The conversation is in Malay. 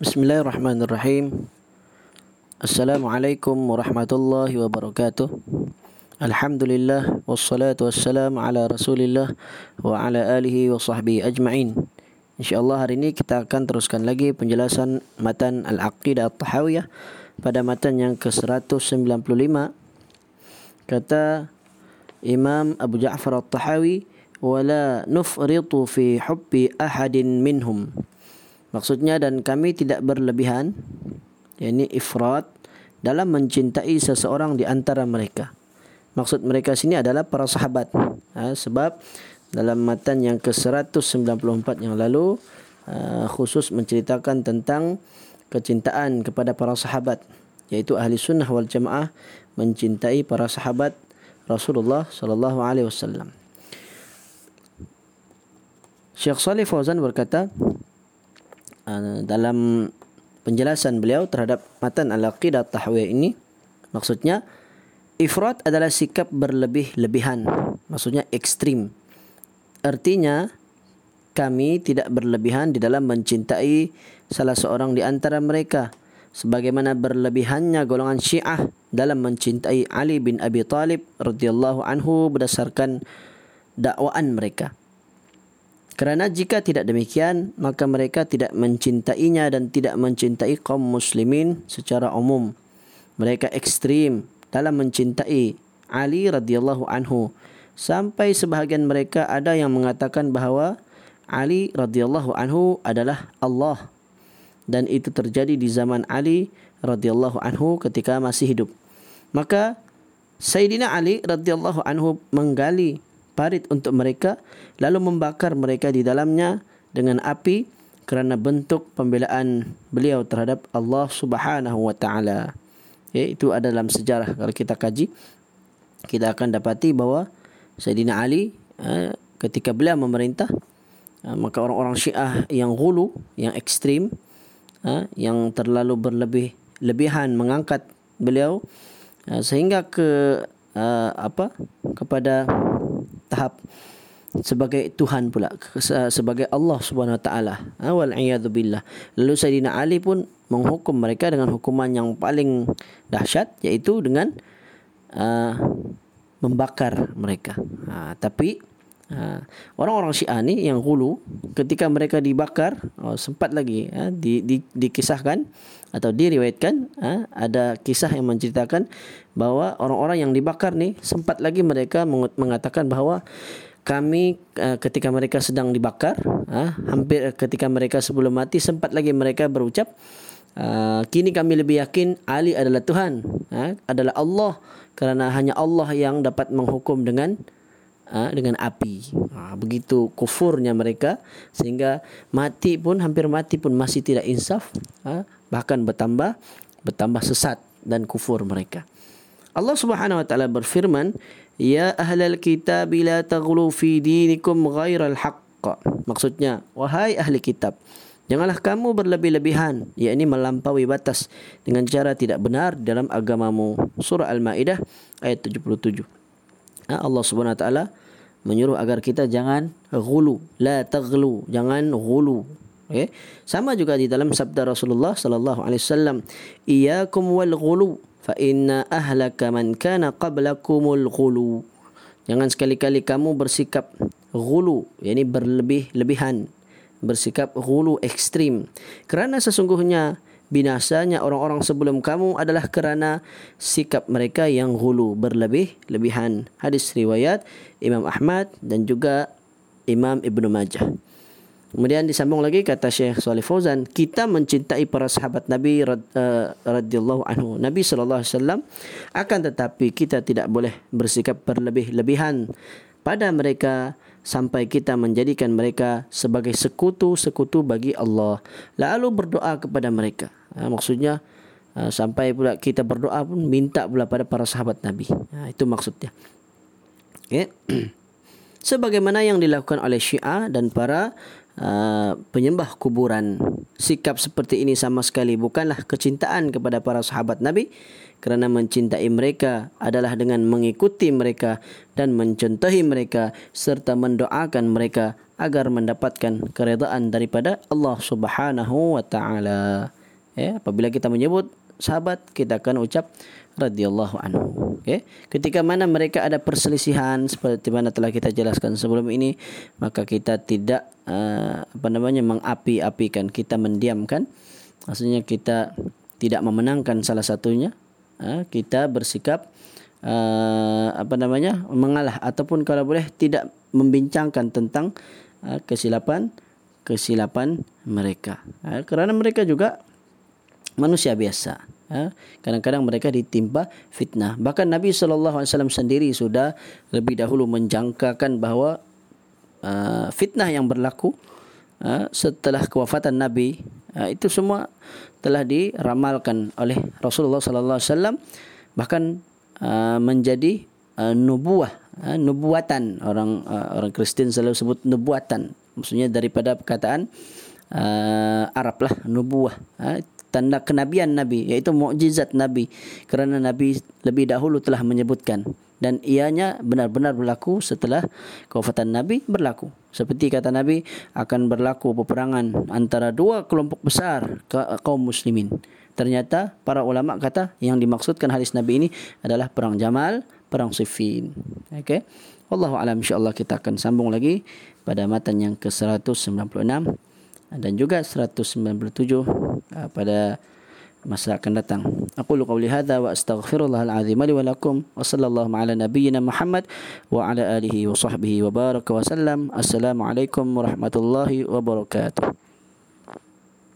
Bismillahirrahmanirrahim. Assalamualaikum warahmatullahi wabarakatuh. Alhamdulillah wassalatu wassalamu ala Rasulillah wa ala alihi wa sahbihi ajma'in. Insyaallah hari ini kita akan teruskan lagi penjelasan matan Al-Aqidah At-Tahawiyah pada matan yang ke-195. Kata Imam Abu Ja'far At-Tahawi wala nufritu fi hubbi ahadin minhum Maksudnya dan kami tidak berlebihan yakni ifrat dalam mencintai seseorang di antara mereka. Maksud mereka sini adalah para sahabat. Ha, sebab dalam matan yang ke-194 yang lalu uh, khusus menceritakan tentang kecintaan kepada para sahabat yaitu ahli sunnah wal jamaah mencintai para sahabat Rasulullah sallallahu alaihi wasallam. Syekh Salih Fauzan berkata, Ah, dalam penjelasan beliau terhadap matan al-aqidah tahwiyah ini maksudnya ifrat adalah sikap berlebih-lebihan maksudnya ekstrim. Artinya kami tidak berlebihan di dalam mencintai salah seorang di antara mereka sebagaimana berlebihannya golongan Syiah dalam mencintai Ali bin Abi Talib radhiyallahu anhu berdasarkan dakwaan mereka kerana jika tidak demikian, maka mereka tidak mencintainya dan tidak mencintai kaum muslimin secara umum. Mereka ekstrim dalam mencintai Ali radhiyallahu anhu sampai sebahagian mereka ada yang mengatakan bahawa Ali radhiyallahu anhu adalah Allah dan itu terjadi di zaman Ali radhiyallahu anhu ketika masih hidup. Maka Sayyidina Ali radhiyallahu anhu menggali parit untuk mereka lalu membakar mereka di dalamnya dengan api kerana bentuk pembelaan beliau terhadap Allah Subhanahu wa taala. Ya, itu ada dalam sejarah kalau kita kaji kita akan dapati bahawa Sayyidina Ali eh, ketika beliau memerintah eh, maka orang-orang Syiah yang gulu, yang ekstrim yang terlalu berlebih lebihan mengangkat beliau sehingga ke apa kepada tahap sebagai Tuhan pula sebagai Allah Subhanahu Wa Taala. Ha, wal billah. Lalu Sayyidina Ali pun menghukum mereka dengan hukuman yang paling dahsyat iaitu dengan uh, membakar mereka. Ha, tapi uh, orang-orang Syiah ni yang hulu ketika mereka dibakar oh, sempat lagi uh, di, di, dikisahkan atau diriwayatkan uh, ada kisah yang menceritakan bahawa orang-orang yang dibakar ni sempat lagi mereka mengatakan bahawa kami uh, ketika mereka sedang dibakar uh, hampir ketika mereka sebelum mati sempat lagi mereka berucap uh, kini kami lebih yakin Ali adalah Tuhan uh, adalah Allah kerana hanya Allah yang dapat menghukum dengan uh, dengan api uh, begitu kufurnya mereka sehingga mati pun hampir mati pun masih tidak insaf uh, bahkan bertambah bertambah sesat dan kufur mereka Allah Subhanahu wa taala berfirman, "Ya ahlal kitab la taghlu fi dinikum ghairal haqq." Maksudnya, wahai ahli kitab, janganlah kamu berlebih-lebihan, yakni melampaui batas dengan cara tidak benar dalam agamamu. Surah Al-Maidah ayat 77. Ha, Allah Subhanahu wa taala menyuruh agar kita jangan ghulu, la taghlu, jangan ghulu. Okay. Sama juga di dalam sabda Rasulullah sallallahu alaihi wasallam, "Iyyakum wal ghulu." fa inna ahlaka man kana qablakumul ghulu jangan sekali-kali kamu bersikap ghulu yakni berlebih-lebihan bersikap ghulu ekstrim kerana sesungguhnya binasanya orang-orang sebelum kamu adalah kerana sikap mereka yang ghulu berlebih-lebihan hadis riwayat Imam Ahmad dan juga Imam Ibnu Majah Kemudian disambung lagi kata Syekh Salih Fauzan, kita mencintai para sahabat Nabi uh, radhiyallahu anhu. Nabi sallallahu alaihi wasallam akan tetapi kita tidak boleh bersikap berlebih-lebihan pada mereka sampai kita menjadikan mereka sebagai sekutu-sekutu bagi Allah. Lalu berdoa kepada mereka. Ha, maksudnya uh, sampai pula kita berdoa pun minta pula pada para sahabat Nabi. Ha, itu maksudnya. Okay. sebagaimana yang dilakukan oleh Syiah dan para uh, penyembah kuburan. Sikap seperti ini sama sekali bukanlah kecintaan kepada para sahabat Nabi kerana mencintai mereka adalah dengan mengikuti mereka dan mencontohi mereka serta mendoakan mereka agar mendapatkan keredaan daripada Allah Subhanahu wa taala. Ya, apabila kita menyebut sahabat kita akan ucap radhiyallahu anhu. Okay. Ketika mana mereka ada perselisihan seperti mana telah kita jelaskan sebelum ini, maka kita tidak uh, apa namanya mengapi-apikan, kita mendiamkan. Maksudnya kita tidak memenangkan salah satunya. Uh, kita bersikap uh, apa namanya mengalah ataupun kalau boleh tidak membincangkan tentang uh, kesilapan kesilapan mereka. Uh, kerana mereka juga manusia biasa. Ha? Kadang-kadang mereka ditimpa fitnah. Bahkan Nabi SAW sendiri sudah lebih dahulu menjangkakan bahawa uh, fitnah yang berlaku uh, setelah kewafatan Nabi uh, itu semua telah diramalkan oleh Rasulullah SAW bahkan uh, menjadi uh, nubuah, uh, nubuatan orang uh, orang Kristen selalu sebut nubuatan. Maksudnya daripada perkataan uh, Arab lah nubuah. Uh, tanda kenabian Nabi iaitu mukjizat Nabi. Kerana Nabi lebih dahulu telah menyebutkan. Dan ianya benar-benar berlaku setelah kewafatan Nabi berlaku. Seperti kata Nabi akan berlaku peperangan antara dua kelompok besar kaum muslimin. Ternyata para ulama kata yang dimaksudkan hadis Nabi ini adalah perang Jamal perang Siffin. Okey. Wallahu alam insyaallah kita akan sambung lagi pada matan yang ke-196 dan juga 197 uh, pada masa akan datang. Aku lu qauli hadza wa astaghfirullah al-azim li wa lakum wa sallallahu ala nabiyyina Muhammad wa ala alihi wa sahbihi wa baraka wa sallam. Assalamualaikum warahmatullahi wabarakatuh.